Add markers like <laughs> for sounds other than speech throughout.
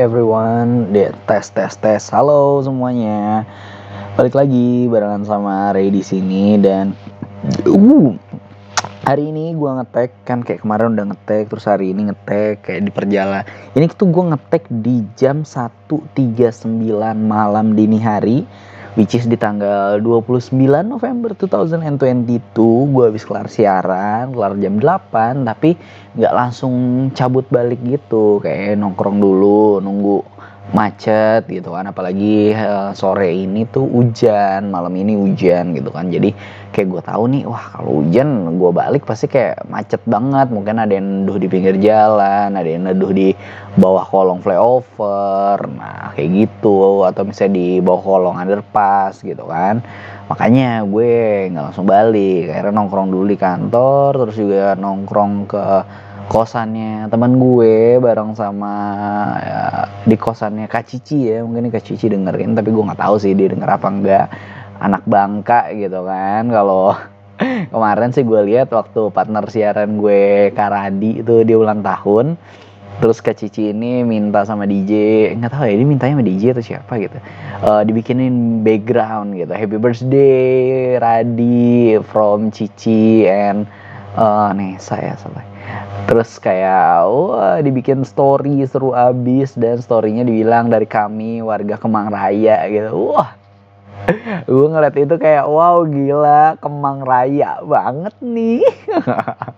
everyone, dia tes tes tes. Halo semuanya. Balik lagi barengan sama Ray di sini dan uh hari ini gua ngetek kan kayak kemarin udah ngetek terus hari ini ngetek kayak di perjalanan. Ini tuh gua ngetek di jam 1.39 malam dini hari which is di tanggal 29 November 2022 gue habis kelar siaran kelar jam 8 tapi nggak langsung cabut balik gitu. Kayak nongkrong dulu nunggu macet gitu kan. Apalagi uh, sore ini tuh hujan malam ini hujan gitu kan. Jadi kayak gue tahu nih wah kalau hujan gue balik pasti kayak macet banget. Mungkin ada yang neduh di pinggir jalan ada yang neduh di bawah kolong flyover. Nah kayak gitu. Atau misalnya di bawah kolong underpass gitu kan. Makanya gue nggak langsung balik. Akhirnya nongkrong dulu di kantor terus juga nongkrong ke kosannya teman gue bareng sama ya, di kosannya Kak Cici ya. Mungkin Kak Cici dengerin tapi gue nggak tahu sih dia denger apa enggak anak bangka gitu kan. Kalau <laughs> kemarin sih gue lihat waktu partner siaran gue Karadi itu dia ulang tahun terus Kak Cici ini minta sama DJ nggak tahu ya dia mintanya sama DJ atau siapa gitu uh, dibikinin background gitu. Happy birthday Radi from Cici and uh, Nesa ya salah. Terus kayak wah dibikin story seru abis dan storynya dibilang dari kami warga Kemang Raya gitu. Wah gue ngeliat itu kayak wow gila Kemang Raya banget nih.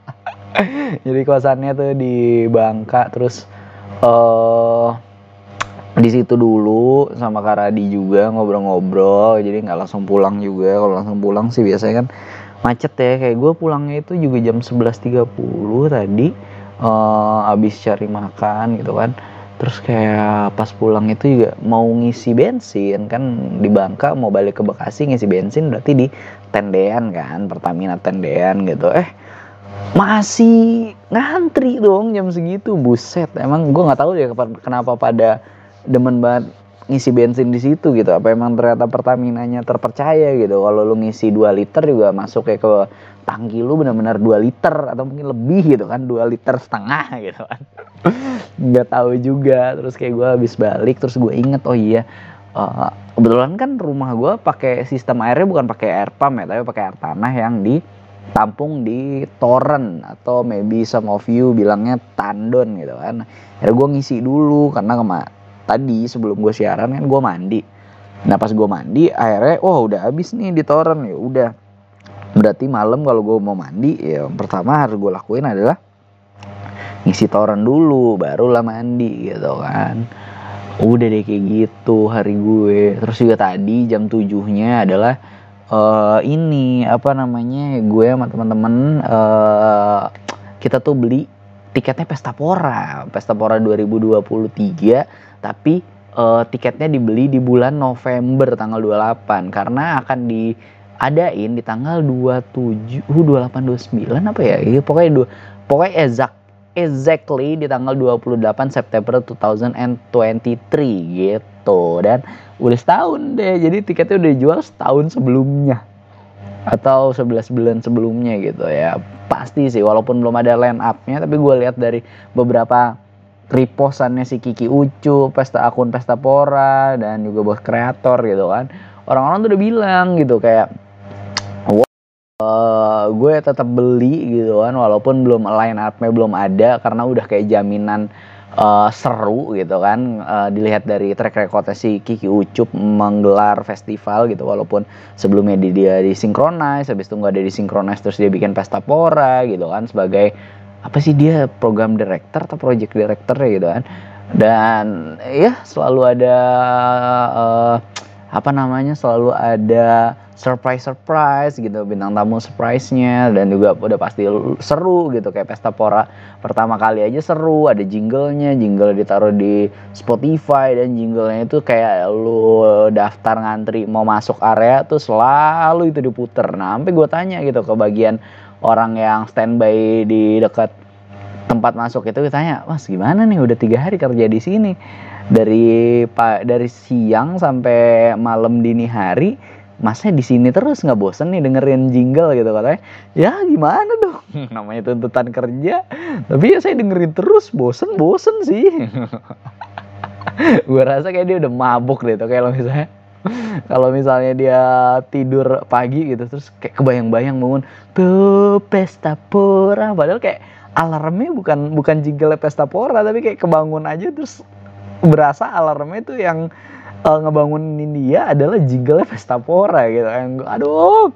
<laughs> Jadi kosannya tuh di Bangka terus uh, di situ dulu sama Karadi juga ngobrol-ngobrol jadi nggak langsung pulang juga. Kalau langsung pulang sih biasanya kan macet ya. Kayak gue pulangnya itu juga jam 11.30 tadi uh, abis cari makan gitu kan terus kayak pas pulang itu juga mau ngisi bensin kan di Bangka mau balik ke Bekasi ngisi bensin berarti di tendean kan Pertamina tendean gitu. Eh masih ngantri dong jam segitu buset. Emang gue nggak tahu deh kenapa pada demen banget ngisi bensin di situ gitu. Apa emang ternyata Pertamina-nya terpercaya gitu? Kalau lu ngisi 2 liter juga masuk kayak ke tangki lu benar-benar 2 liter atau mungkin lebih gitu kan 2 liter setengah gitu kan. <laughs> Nggak tahu juga terus kayak gue habis balik terus gue inget oh iya uh, kebetulan kan rumah gue pakai sistem airnya bukan pakai air pump ya tapi pakai air tanah yang ditampung di toren atau maybe some of you bilangnya tandon gitu kan. Akhirnya gue ngisi dulu karena kema tadi sebelum gue siaran kan gue mandi. Nah pas gue mandi akhirnya wah oh, udah habis nih di toren ya udah berarti malam kalau gue mau mandi ya pertama harus gue lakuin adalah ngisi toren dulu barulah mandi gitu kan. Udah deh kayak gitu hari gue. Terus juga tadi jam tujuhnya adalah uh, ini apa namanya gue sama teman-teman uh, kita tuh beli tiketnya Pesta Pora Pesta Pora 2023 tapi uh, tiketnya dibeli di bulan November tanggal 28 karena akan diadain di tanggal 27 uh, 28 29 apa ya? Iya pokoknya dua pokoknya exact exactly di tanggal 28 September 2023 gitu dan udah setahun deh jadi tiketnya udah dijual setahun sebelumnya atau 11 bulan sebelumnya gitu ya pasti sih walaupun belum ada line up-nya tapi gue lihat dari beberapa repostannya si Kiki Ucu, pesta akun Pesta Pora dan juga bos kreator gitu kan. Orang-orang tuh udah bilang gitu kayak uh, gue tetap beli gitu kan walaupun belum line up-nya belum ada karena udah kayak jaminan uh, seru gitu kan. Uh, dilihat dari track recordnya si Kiki Ucup menggelar festival gitu walaupun sebelumnya dia, dia disinkronize habis itu nggak ada disinkronize terus dia bikin pesta pora gitu kan sebagai apa sih dia program director atau project director ya gitu kan. Dan ya selalu ada uh, apa namanya selalu ada surprise surprise gitu bintang tamu surprise-nya dan juga udah pasti seru gitu kayak pesta pora pertama kali aja seru ada jinglenya jingle ditaruh di Spotify dan jinglenya itu kayak lu daftar ngantri mau masuk area tuh selalu itu diputer. Nah sampai gue tanya gitu ke bagian orang yang standby di dekat tempat masuk itu ditanya mas gimana nih? Udah tiga hari kerja di sini. Dari pak dari siang sampai malam dini hari masnya di sini terus nggak bosen nih dengerin jingle gitu katanya. Ya gimana dong? <laughs> Namanya tuntutan kerja. Tapi ya saya dengerin terus bosen bosen sih. <laughs> Gue rasa kayak dia udah mabuk deh tuh kayak misalnya. Kalau misalnya dia tidur pagi gitu terus kayak kebayang-bayang bangun tuh pesta pora. Padahal kayak alarmnya bukan bukan jingle pesta pora tapi kayak kebangun aja terus berasa alarmnya itu yang uh, ngebangunin dia adalah jingle pesta pora gitu yang aduh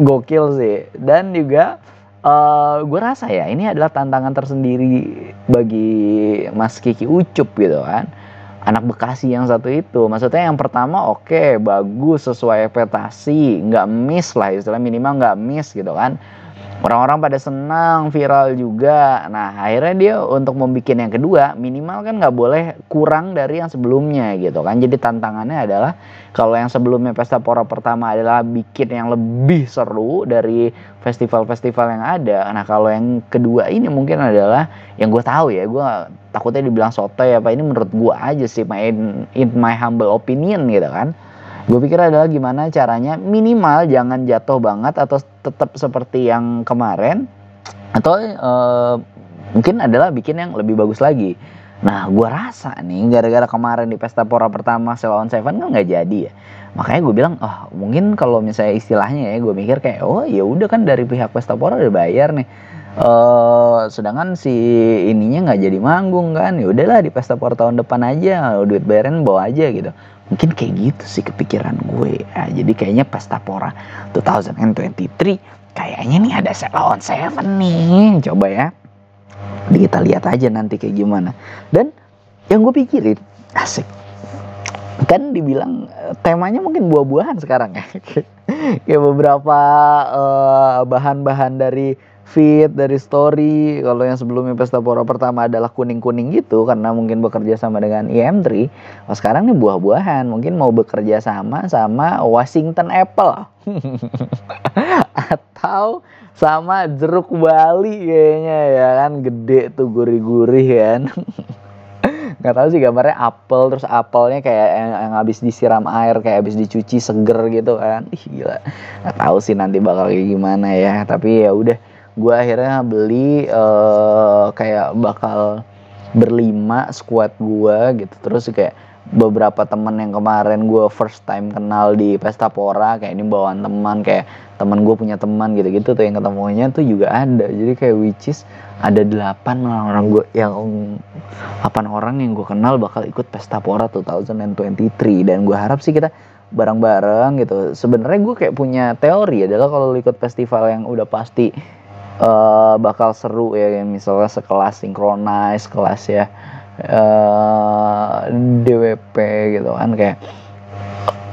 gokil sih dan juga uh, gue rasa ya ini adalah tantangan tersendiri bagi Mas Kiki Ucup gitu kan anak Bekasi yang satu itu. Maksudnya yang pertama oke okay, bagus sesuai ekspektasi, nggak miss lah istilah minimal nggak miss gitu kan. Orang-orang pada senang, viral juga. Nah akhirnya dia untuk membuat yang kedua minimal kan nggak boleh kurang dari yang sebelumnya gitu kan. Jadi tantangannya adalah kalau yang sebelumnya Pesta Pora pertama adalah bikin yang lebih seru dari festival-festival yang ada. Nah kalau yang kedua ini mungkin adalah yang gue tahu ya, gue takutnya dibilang soto ya pak ini menurut gue aja sih my in, in my humble opinion gitu kan gue pikir adalah gimana caranya minimal jangan jatuh banget atau tetap seperti yang kemarin atau uh, mungkin adalah bikin yang lebih bagus lagi. Nah gue rasa nih gara-gara kemarin di pesta pora pertama Selawan Seven kan nggak jadi ya. Makanya gue bilang oh mungkin kalau misalnya istilahnya ya gue mikir kayak oh ya udah kan dari pihak pesta pora udah bayar nih. Uh, sedangkan si ininya nggak jadi manggung kan ya udahlah di pesta pora tahun depan aja duit bayaran bawa aja gitu mungkin kayak gitu sih kepikiran gue. Ya, jadi kayaknya pesta pora 2023 kayaknya nih ada lawan seven nih. Coba ya. Kita lihat aja nanti kayak gimana. Dan yang gue pikirin asik. Kan dibilang eh, temanya mungkin buah-buahan sekarang ya. <laughs> Kayak beberapa uh, bahan-bahan dari feed dari story. Kalau yang sebelumnya pesta pora pertama adalah kuning-kuning gitu karena mungkin bekerja sama dengan IM3 oh sekarang nih buah-buahan. Mungkin mau bekerja sama sama Washington Apple. <laughs> Atau sama jeruk Bali kayaknya ya kan? Gede tuh gurih-gurih kan? <laughs> Nggak tahu sih gambarnya apel terus apelnya kayak yang, yang habis disiram air kayak habis dicuci seger gitu kan? Ih gila. Nggak tahu sih nanti bakal kayak gimana ya tapi ya udah gue akhirnya beli uh, kayak bakal berlima squad gue gitu. Terus kayak beberapa temen yang kemarin gue first time kenal di pesta pora kayak ini bawaan teman kayak teman gue punya teman gitu-gitu tuh yang ketemunya tuh juga ada. Jadi kayak which is ada delapan orang-orang gue yang delapan orang yang gue kenal bakal ikut pesta pora 2023 dan gue harap sih kita bareng-bareng gitu. Sebenarnya gue kayak punya teori adalah kalau ikut festival yang udah pasti uh, bakal seru ya misalnya sekelas synchronize kelas ya uh, eh, DWP gitu kan kayak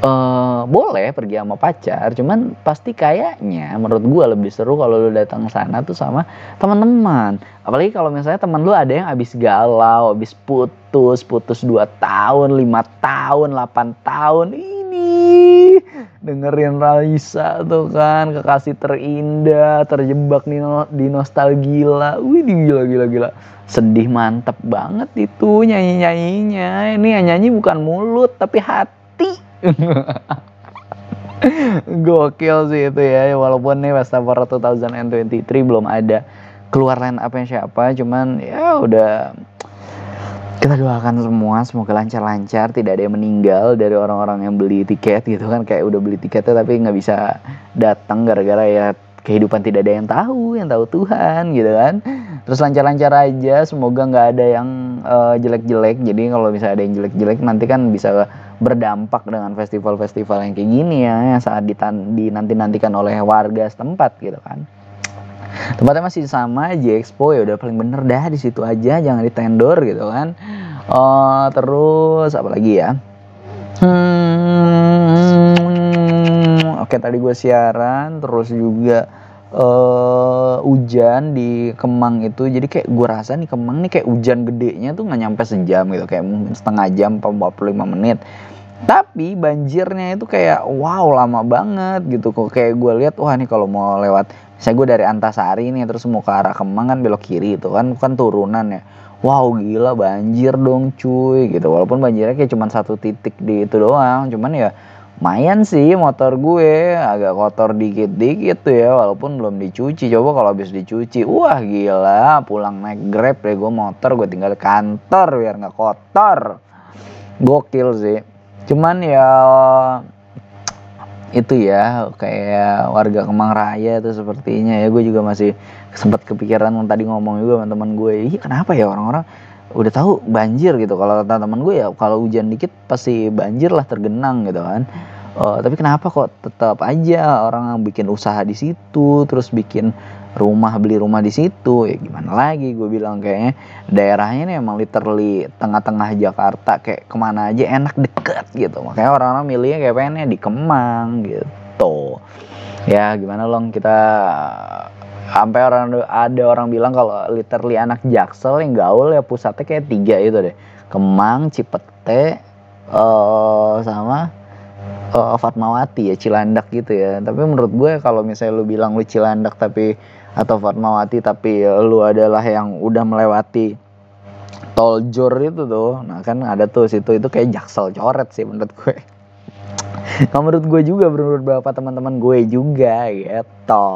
uh, boleh pergi sama pacar cuman pasti kayaknya menurut gue lebih seru kalau lu datang sana tuh sama teman-teman. Apalagi kalau misalnya teman lu ada yang abis galau abis putus putus 2 tahun lima tahun 8 tahun dengerin Raisa tuh kan kekasih terindah terjebak di, no, di nostalgia. Wih gila gila gila. Sedih mantep banget itu nyanyi nyanyinya ini yang nyanyi bukan mulut tapi hati. <laughs> Gokil sih itu ya. Walaupun nih West 2023 belum ada. Keluar line up siapa cuman ya udah kita doakan semua semoga lancar-lancar tidak ada yang meninggal dari orang-orang yang beli tiket gitu kan. Kayak udah beli tiketnya tapi nggak bisa datang gara-gara ya kehidupan tidak ada yang tahu yang tahu Tuhan gitu kan. Terus lancar-lancar aja semoga nggak ada yang uh, jelek-jelek. Jadi kalau misalnya ada yang jelek-jelek nanti kan bisa berdampak dengan festival-festival yang kayak gini ya yang saat dinanti-nantikan oleh warga setempat gitu kan. Tempatnya masih sama J Expo ya udah paling bener dah di situ aja jangan ditendor gitu kan oh terus apa lagi ya? Hmm, oke tadi gue siaran terus juga uh, hujan di Kemang itu. Jadi kayak gue rasa nih Kemang nih kayak hujan gedenya tuh nggak nyampe sejam gitu kayak setengah jam 45 menit. Tapi banjirnya itu kayak wow lama banget gitu. Kok kayak gue lihat wah nih kalau mau lewat saya gue dari Antasari nih terus mau ke arah Kemang kan belok kiri itu kan kan turunan ya wow gila banjir dong cuy gitu. Walaupun banjirnya kayak cuma satu titik di itu doang cuman ya lumayan sih motor gue agak kotor dikit-dikit tuh ya walaupun belum dicuci. Coba kalau habis dicuci wah gila pulang naik grab deh gue motor gue tinggal kantor biar nggak kotor. Gokil sih. Cuman ya itu ya kayak warga Kemang Raya itu sepertinya ya. Gue juga masih sempat kepikiran tadi ngomong juga sama teman gue iya kenapa ya orang-orang udah tahu banjir gitu? Kalau kata teman gue ya kalau hujan dikit pasti banjir lah tergenang gitu kan. Uh, tapi kenapa kok tetap aja orang bikin usaha di situ terus bikin rumah beli rumah di situ. Ya gimana lagi? Gue bilang kayaknya daerahnya ini emang literally tengah-tengah Jakarta. Kayak ke mana aja enak deket gitu. Makanya orang-orang milihnya kayak pengennya di Kemang gitu. Ya gimana long? Kita sampai orang ada orang bilang kalau literally anak Jaksel yang gaul ya pusatnya kayak tiga itu deh. Kemang Cipete uh, sama uh, Fatmawati ya Cilandak gitu ya. Tapi menurut gue kalau misalnya lu bilang lu Cilandak tapi atau Fatmawati tapi lu adalah yang udah melewati tol Jor itu tuh. Nah kan ada tuh situ itu kayak jaksel coret sih menurut gue. <laughs> Nah, menurut gue juga menurut beberapa teman-teman gue juga gitu.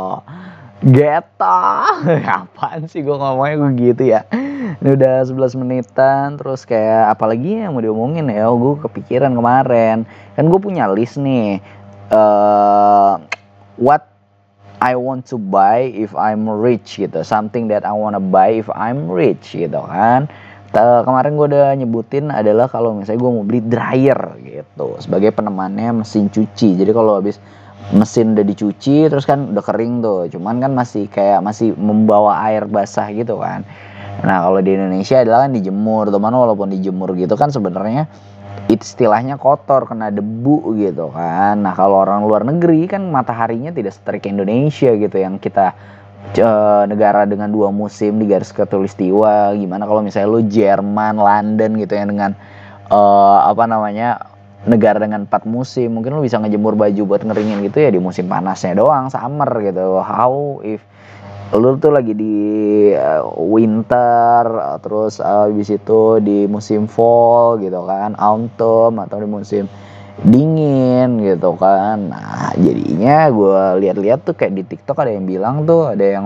Geta <laughs> apaan sih gue ngomongnya gue gitu ya. Ini udah 11 menitan terus kayak apalagi yang mau diomongin ya oh, gue kepikiran kemarin. Kan gue punya list nih uh, what I want to buy if I'm rich gitu. Something that I wanna buy if I'm rich gitu kan. Kemarin gue udah nyebutin adalah kalau misalnya gue mau beli dryer gitu. Sebagai penemannya mesin cuci. Jadi kalau habis mesin udah dicuci terus kan udah kering tuh. Cuman kan masih kayak masih membawa air basah gitu kan. Nah kalau di Indonesia adalah kan dijemur teman walaupun dijemur gitu kan sebenarnya istilahnya kotor kena debu gitu kan. Nah kalau orang luar negeri kan mataharinya tidak seterik Indonesia gitu yang kita uh, negara dengan dua musim di garis katulistiwa gimana kalau misalnya lu Jerman London gitu yang dengan uh, apa namanya negara dengan empat musim mungkin lu bisa ngejemur baju buat ngeringin gitu ya di musim panasnya doang summer gitu. How if lu tuh lagi di uh, winter terus uh, habis itu di musim fall gitu kan autumn atau di musim dingin gitu kan. Nah jadinya gue lihat-lihat tuh kayak di TikTok ada yang bilang tuh ada yang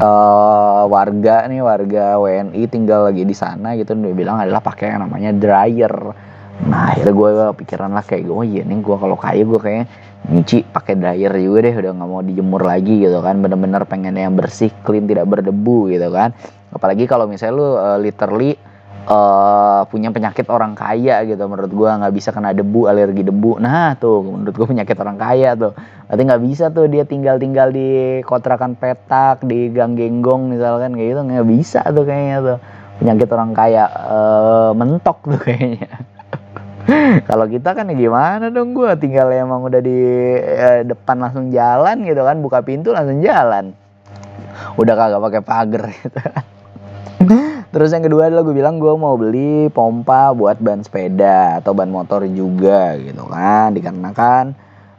uh, warga nih warga WNI tinggal lagi di sana gitu. Dia bilang adalah pakai yang namanya dryer nah akhirnya gue pikiran lah kayak oh iya nih gue kalau kaya gue kayak nyuci pakai dryer juga deh udah nggak mau dijemur lagi gitu kan. Bener-bener pengen yang bersih clean tidak berdebu gitu kan. Apalagi kalau misalnya lu uh, literally uh, punya penyakit orang kaya gitu menurut gue nggak bisa kena debu alergi debu. Nah tuh menurut gue penyakit orang kaya tuh. Berarti nggak bisa tuh dia tinggal-tinggal di kontrakan petak di gang genggong misalkan kayak gitu. Nggak bisa tuh kayaknya tuh. Penyakit orang kaya uh, mentok tuh kayaknya <laughs> kalau kita kan ya gimana dong gue tinggal emang udah di eh, depan langsung jalan gitu kan buka pintu langsung jalan. Udah kagak pakai pagar gitu. <laughs> Terus yang kedua adalah gue bilang gue mau beli pompa buat ban sepeda atau ban motor juga gitu kan. Dikarenakan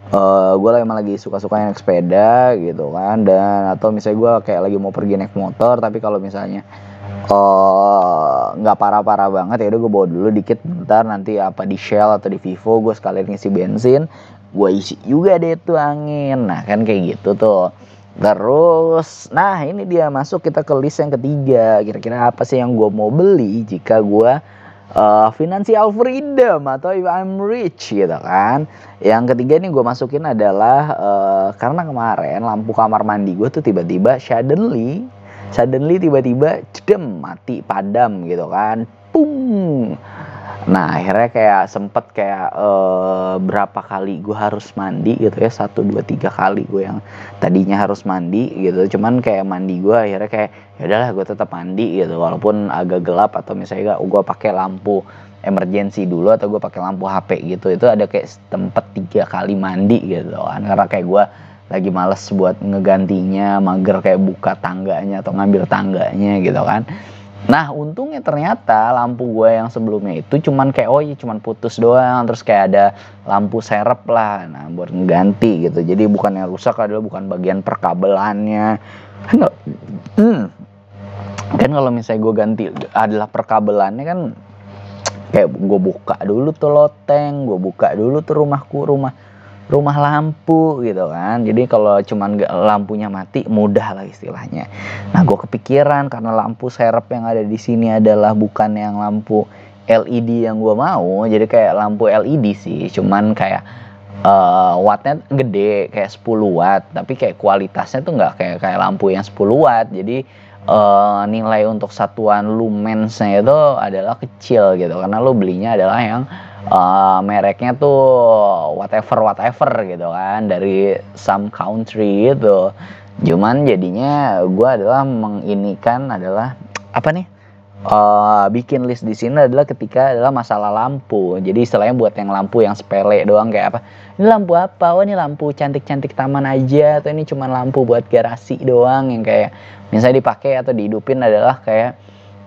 uh, gue emang lagi suka-suka naik sepeda gitu kan. Dan atau misalnya gue kayak lagi mau pergi naik motor tapi kalau misalnya Eh, nggak uh, parah-parah banget. Ya udah gue bawa dulu dikit bentar nanti apa di Shell atau di Vivo gue sekalian ngisi bensin gue isi juga deh tuh angin. Nah kan kayak gitu tuh. Terus nah ini dia masuk kita ke list yang ketiga. Kira-kira apa sih yang gue mau beli jika gue uh, financial freedom atau if I'm rich gitu kan. Yang ketiga ini gue masukin adalah uh, karena kemarin lampu kamar mandi gue tuh tiba-tiba suddenly suddenly tiba-tiba cedem mati padam gitu kan. Pung nah akhirnya kayak sempet kayak uh, berapa kali gue harus mandi gitu ya satu dua tiga kali gue yang tadinya harus mandi gitu. Cuman kayak mandi gue akhirnya kayak ya udahlah gue tetap mandi gitu. Walaupun agak gelap atau misalnya gue pakai lampu emergency dulu atau gue pakai lampu HP gitu itu ada kayak tempat tiga kali mandi gitu kan. Karena kayak gue lagi males buat ngegantinya mager kayak buka tangganya atau ngambil tangganya gitu kan. Nah untungnya ternyata lampu gue yang sebelumnya itu cuman kayak oh iya cuman putus doang. Terus kayak ada lampu serep lah. Nah buat ngeganti gitu. Jadi bukan yang rusak adalah bukan bagian perkabelannya. Kan hmm, kan kalau misalnya gue ganti adalah perkabelannya kan kayak gue buka dulu tuh loteng gue buka dulu tuh rumahku rumah rumah lampu gitu kan. Jadi kalau cuman lampunya mati mudah lah istilahnya. Nah gue kepikiran karena lampu serep yang ada di sini adalah bukan yang lampu LED yang gue mau. Jadi kayak lampu LED sih cuman kayak uh, wattnya gede kayak 10 watt. Tapi kayak kualitasnya tuh nggak kayak kayak lampu yang 10 watt. Jadi uh, nilai untuk satuan lumensnya itu adalah kecil gitu. Karena lo belinya adalah yang uh, mereknya tuh whatever whatever gitu kan dari some country gitu cuman jadinya gue adalah menginikan adalah apa nih uh, bikin list di sini adalah ketika adalah masalah lampu. Jadi istilahnya buat yang lampu yang sepele doang kayak apa? Ini lampu apa? Oh ini lampu cantik-cantik taman aja atau ini cuma lampu buat garasi doang yang kayak misalnya dipakai atau dihidupin adalah kayak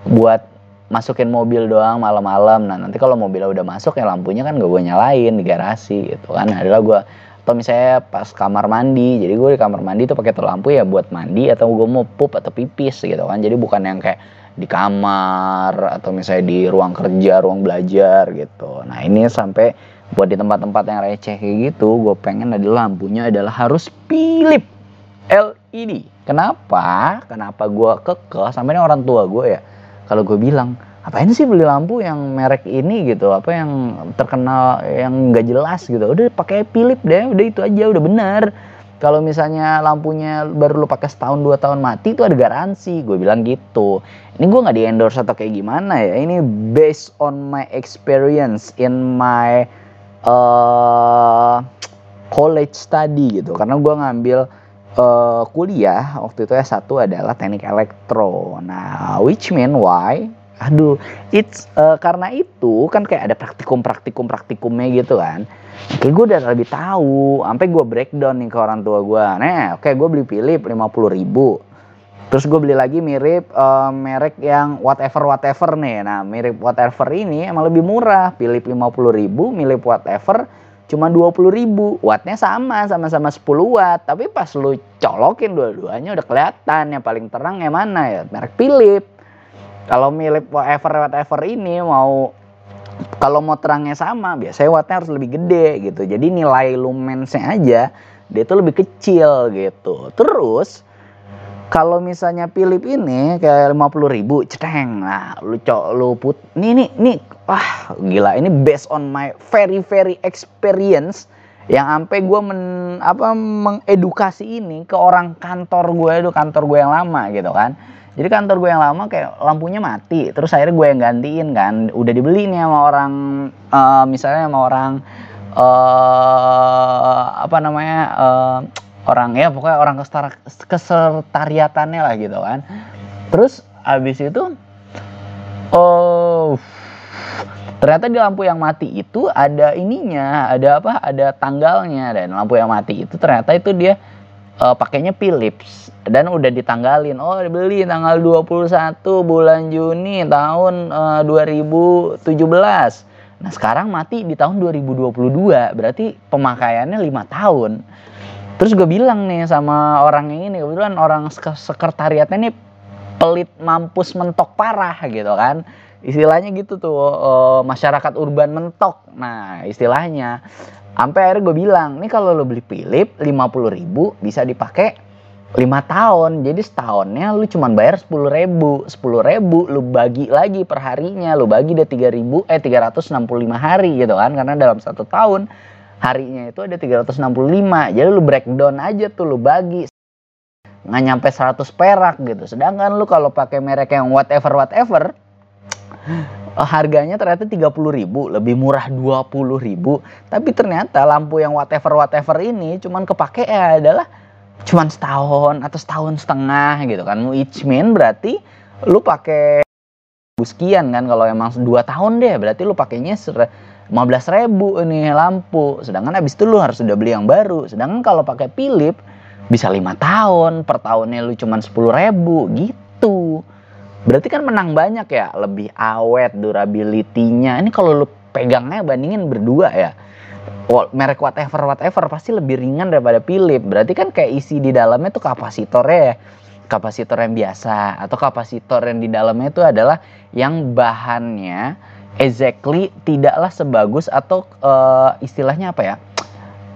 buat masukin mobil doang malam-malam. Nah nanti kalau mobilnya udah masuk ya lampunya kan gak gue nyalain di garasi gitu kan. Nah, adalah gue atau misalnya pas kamar mandi jadi gue di kamar mandi tuh pakai lampu ya buat mandi atau gue mau pup atau pipis gitu kan jadi bukan yang kayak di kamar atau misalnya di ruang kerja, ruang belajar gitu. Nah ini sampai buat di tempat-tempat yang receh kayak gitu, gue pengen adalah lampunya adalah harus Philip LED. Kenapa? Kenapa gue kekeh sampai ini orang tua gue ya. Kalau gue bilang, apa ini sih beli lampu yang merek ini gitu, apa yang terkenal yang nggak jelas gitu. Udah pakai Philip deh, udah itu aja, udah bener. Kalau misalnya lampunya baru lu pakai setahun dua tahun mati itu ada garansi. Gue bilang gitu. Ini gue nggak di endorse atau kayak gimana ya? Ini based on my experience in my uh, college study gitu. Karena gue ngambil uh, kuliah waktu itu S1 adalah teknik elektro. Nah which mean why? Aduh it's uh, karena itu kan kayak ada praktikum praktikum praktikumnya gitu kan. Kayak gue udah lebih tahu sampai gue breakdown nih ke orang tua gue nah oke gue beli Philip lima puluh ribu. Terus gue beli lagi mirip uh, merek yang whatever whatever nih. Nah mirip whatever ini emang lebih murah. Philip lima puluh ribu mirip whatever cuma dua puluh ribu. Wattnya sama sama-sama 10 watt. Tapi pas lu colokin dua-duanya udah kelihatan yang paling terang yang mana ya? Merek Philip. Kalau milik whatever whatever ini mau kalau mau terangnya sama biasanya wattnya harus lebih gede gitu. Jadi nilai lumensnya aja dia itu lebih kecil gitu. Terus kalau misalnya Philip ini kayak 50 ribu ceteng nah lu cok lu put nih nih nih. Wah gila. Ini based on my very very experience yang sampai gue men apa mengedukasi ini ke orang kantor gue itu kantor gue yang lama gitu kan. Jadi kantor gue yang lama kayak lampunya mati terus akhirnya gue yang gantiin kan. Udah dibeli nih sama orang uh, misalnya sama orang uh, apa namanya uh, orang ya pokoknya orang kesertariatannya lah gitu kan terus abis itu oh ternyata di lampu yang mati itu ada ininya ada apa ada tanggalnya dan lampu yang mati itu ternyata itu dia uh, pakainya Philips dan udah ditanggalin. Oh, dibeli tanggal 21 bulan Juni tahun uh, eh, 2017. Nah, sekarang mati di tahun 2022. Berarti pemakaiannya lima tahun. Terus gue bilang nih sama orang ini, kebetulan orang sekretariatnya nih pelit mampus mentok parah gitu kan. Istilahnya gitu tuh, uh, masyarakat urban mentok. Nah, istilahnya Sampai akhirnya gue bilang, nih kalau lo beli Philip 50 ribu bisa dipakai 5 tahun. Jadi setahunnya lu cuma bayar 10 ribu. 10 ribu lu bagi lagi per harinya. Lu bagi deh 3 ribu, eh 365 hari gitu kan. Karena dalam satu tahun harinya itu ada 365. Jadi lu breakdown aja tuh lu bagi. Nggak nyampe 100 perak gitu. Sedangkan lu kalau pakai merek yang whatever whatever uh, harganya ternyata 30 ribu. Lebih murah 20 ribu. Tapi ternyata lampu yang whatever whatever ini cuman kepake ya adalah cuman setahun atau setahun setengah gitu kan. Which mean berarti lu pakai sekian kan. Kalau emang dua tahun deh berarti lu pakainya 15 ribu ini lampu sedangkan habis itu lu harus sudah beli yang baru sedangkan kalau pakai Philip bisa lima tahun per tahunnya lu cuman 10 ribu gitu Berarti kan menang banyak ya, lebih awet, durability-nya. Ini kalau lu pegangnya bandingin berdua ya. Merek whatever whatever pasti lebih ringan daripada Philip. Berarti kan kayak isi di dalamnya tuh kapasitornya ya. Kapasitor yang biasa atau kapasitor yang di dalamnya itu adalah yang bahannya exactly tidaklah sebagus atau uh, istilahnya apa ya?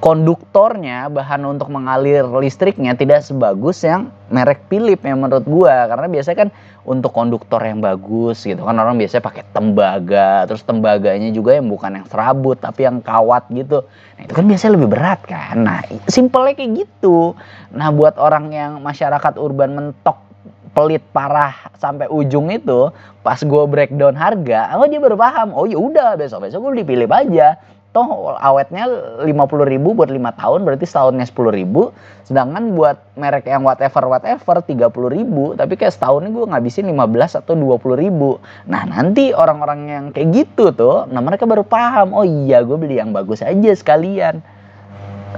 konduktornya bahan untuk mengalir listriknya tidak sebagus yang merek Philips yang menurut gua. Karena biasanya kan untuk konduktor yang bagus gitu kan orang biasanya pakai tembaga terus tembaganya juga yang bukan yang serabut tapi yang kawat gitu. Nah itu kan biasanya lebih berat kan. Nah simpelnya kayak gitu. Nah buat orang yang masyarakat urban mentok pelit parah sampai ujung itu pas gue breakdown harga oh dia baru paham oh ya udah besok besok gue dipilih aja. Toh awetnya 50 ribu buat lima tahun berarti setahunnya 10 ribu. Sedangkan buat merek yang whatever whatever 30 ribu. Tapi kayak setahunnya gue ngabisin 15 atau 20 ribu. Nah nanti orang-orang yang kayak gitu tuh nah mereka baru paham oh iya gue beli yang bagus aja sekalian.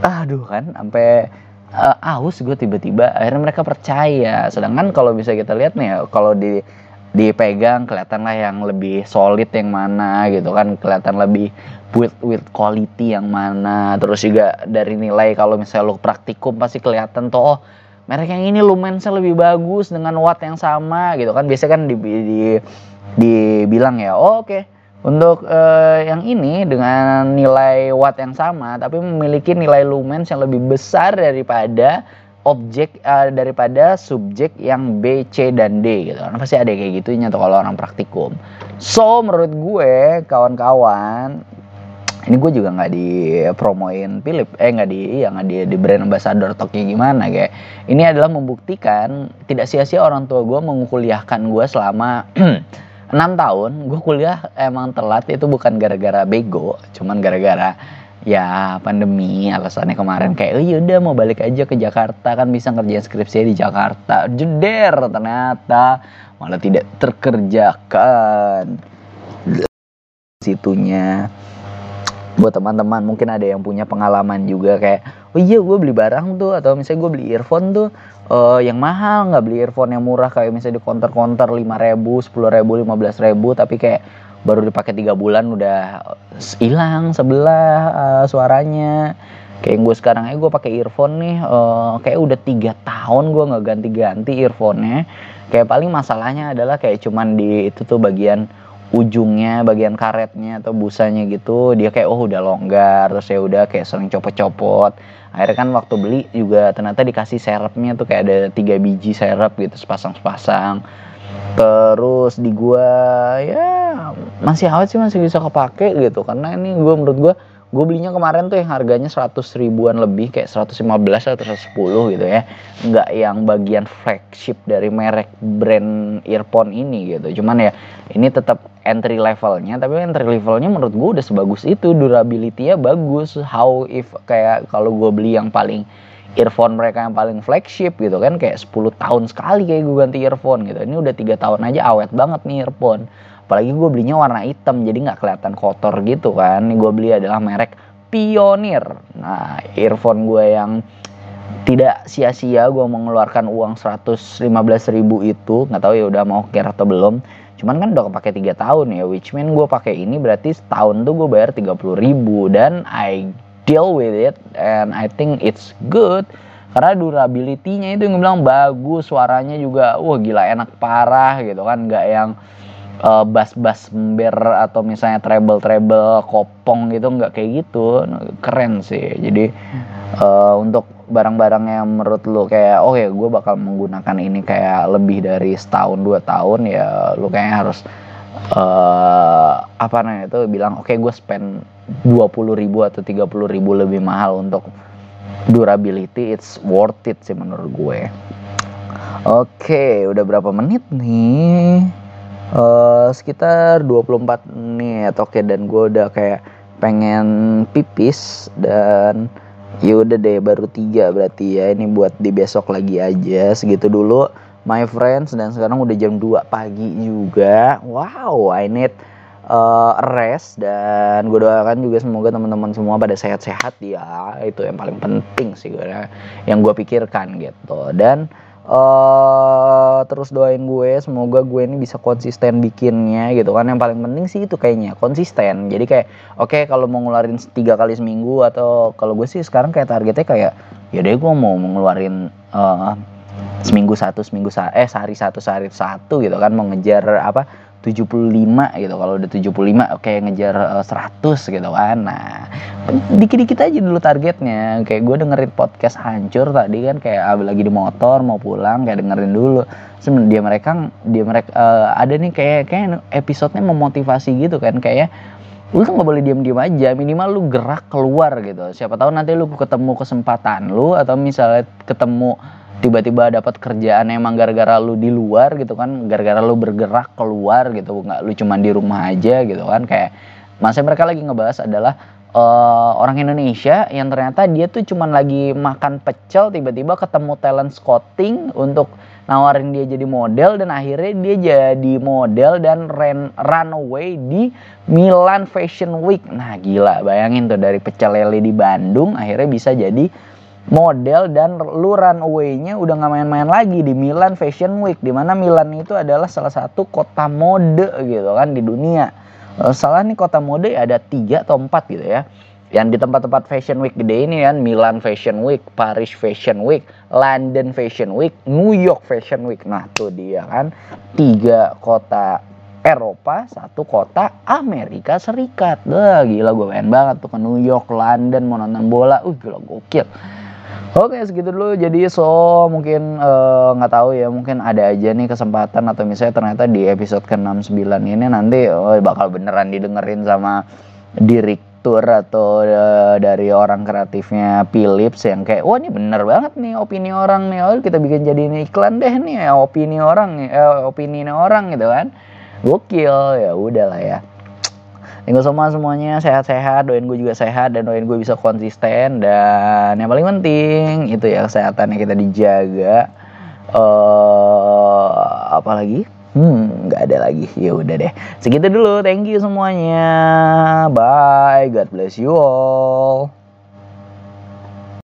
Aduh kan sampai uh, aus gue tiba-tiba akhirnya mereka percaya. Sedangkan kalau bisa kita lihat nih kalau di dipegang kelihatan lah yang lebih solid yang mana gitu kan. Kelihatan lebih build with quality yang mana. Terus juga dari nilai kalau misalnya lo praktikum pasti kelihatan tuh oh merek yang ini lumensnya lebih bagus dengan watt yang sama gitu kan. Biasanya kan di, di dibilang ya oh, oke okay. Untuk uh, yang ini dengan nilai watt yang sama tapi memiliki nilai lumens yang lebih besar daripada objek uh, daripada subjek yang B, C dan D gitu kan pasti ada kayak gitunya tuh kalau orang praktikum. So menurut gue kawan-kawan ini gue juga nggak dipromoin Philip eh nggak di ya nggak di, di brand ambassador toknya gimana kayak ini adalah membuktikan tidak sia-sia orang tua gue mengukuliahkan gue selama <clears throat> enam tahun gue kuliah emang telat itu bukan gara-gara bego cuman gara-gara ya pandemi alasannya kemarin. Kayak oh yaudah mau balik aja ke Jakarta kan bisa ngerjain skripsi di Jakarta. Jeder ternyata malah tidak terkerjakan. Situnya buat teman-teman. Mungkin ada yang punya pengalaman juga kayak oh iya gue beli barang tuh atau misalnya gue beli earphone tuh uh, yang mahal nggak beli earphone yang murah kayak misalnya di counter-counter lima ribu sepuluh ribu lima belas ribu tapi kayak baru dipakai tiga bulan udah hilang sebelah uh, suaranya. Kayak gue sekarang aja gue pakai earphone nih uh, kayak udah tiga tahun gue nggak ganti-ganti earphone-nya. Kayak paling masalahnya adalah kayak cuman di itu tuh bagian ujungnya bagian karetnya atau busanya gitu dia kayak oh udah longgar. Terus ya udah kayak sering copot-copot. Akhirnya kan waktu beli juga ternyata dikasih serepnya tuh kayak ada tiga biji serep gitu sepasang-sepasang. Terus di gua ya masih awet sih masih bisa kepake gitu. Karena ini gua menurut gua gue belinya kemarin tuh yang harganya 100 ribuan lebih kayak 115 atau 110 gitu ya. Nggak yang bagian flagship dari merek brand earphone ini gitu. Cuman ya ini tetap entry levelnya tapi entry levelnya menurut gue udah sebagus itu. Durability-nya bagus. How if kayak kalau gue beli yang paling earphone mereka yang paling flagship gitu kan kayak 10 tahun sekali kayak gue ganti earphone gitu. Ini udah tiga tahun aja awet banget nih earphone. Apalagi gue belinya warna hitam jadi nggak kelihatan kotor gitu kan. Ini gue beli adalah merek Pioneer. Nah earphone gue yang tidak sia-sia gue mengeluarkan uang 115 ribu itu nggak tahu ya udah mau kira atau belum cuman kan udah kepake tiga tahun ya which mean gue pakai ini berarti setahun tuh gue bayar 30 ribu dan I deal with it and I think it's good. Karena durability-nya itu yang bilang bagus suaranya juga wah gila enak parah gitu kan nggak yang uh, bass-bass ember atau misalnya treble-treble kopong gitu nggak kayak gitu. Keren sih. Jadi uh, untuk barang-barang yang menurut lu kayak oh ya gue bakal menggunakan ini kayak lebih dari setahun dua tahun ya lu kayaknya harus uh, apa namanya itu bilang oke okay, gue spend 20 ribu atau 30 ribu lebih mahal untuk durability it's worth it sih menurut gue. Oke okay, udah berapa menit nih uh, sekitar 24 menit. Oke okay, dan gue udah kayak pengen pipis dan ya udah deh baru tiga berarti ya. Ini buat di besok lagi aja. Segitu dulu my friends. Dan sekarang udah jam 2 pagi juga. Wow I need uh, rest. Dan gue doakan juga semoga teman-teman semua pada sehat-sehat ya. Itu yang paling penting sih gue yang gue pikirkan gitu. Dan uh, terus doain gue semoga gue ini bisa konsisten bikinnya gitu kan. Yang paling penting sih itu kayaknya konsisten. Jadi kayak oke okay, kalau mau ngeluarin tiga kali seminggu atau kalau gue sih sekarang kayak targetnya kayak ya deh gue mau ngeluarin uh, seminggu satu seminggu sa eh sehari satu sehari satu gitu kan. Mau ngejar apa 75 gitu. Kalau udah 75 oke okay, ngejar uh, 100 gitu kan. Nah dikit-dikit aja dulu targetnya. Kayak gue dengerin podcast hancur tadi kan kayak ah, lagi di motor mau pulang kayak dengerin dulu. Sebenarnya dia mereka dia mereka uh, ada nih kayak kayak episodenya memotivasi gitu kan. Kayak lu tuh nggak boleh diam-diam aja. Minimal lu gerak keluar gitu. Siapa tahu nanti lu ketemu kesempatan lu atau misalnya ketemu tiba-tiba dapat kerjaan emang gara-gara lu di luar gitu kan gara-gara lu bergerak keluar gitu nggak lu cuma di rumah aja gitu kan kayak masa mereka lagi ngebahas adalah uh, orang Indonesia yang ternyata dia tuh cuman lagi makan pecel tiba-tiba ketemu talent scouting untuk nawarin dia jadi model dan akhirnya dia jadi model dan ran, runway di Milan Fashion Week. Nah gila bayangin tuh dari pecel lele di Bandung akhirnya bisa jadi model dan lu runway-nya udah nggak main-main lagi di Milan Fashion Week di mana Milan itu adalah salah satu kota mode gitu kan di dunia. Salah nih kota mode ada tiga atau empat gitu ya. Yang di tempat-tempat Fashion Week gede ini kan Milan Fashion Week, Paris Fashion Week, London Fashion Week, New York Fashion Week. Nah tuh dia kan tiga kota Eropa, satu kota Amerika Serikat. Wah gila gue pengen banget tuh ke New York, London mau nonton bola. Uh gila gokil. Oke segitu dulu. Jadi so mungkin eh, nggak uh, tahu ya mungkin ada aja nih kesempatan atau misalnya ternyata di episode ke-69 ini nanti oh, bakal beneran didengerin sama direktur atau uh, dari orang kreatifnya Philips yang kayak wah ini bener banget nih opini orang nih. Oh kita bikin jadi ini iklan deh nih ya, opini orang eh, opini orang gitu kan. Gokil. Ya udahlah ya You semua semuanya sehat-sehat, doain gue juga sehat dan doain gue bisa konsisten dan yang paling penting itu ya kesehatan yang kita dijaga. Uh, apa lagi? Hmm, nggak ada lagi. Ya udah deh. Segitu dulu. Thank you semuanya. Bye. God bless you all.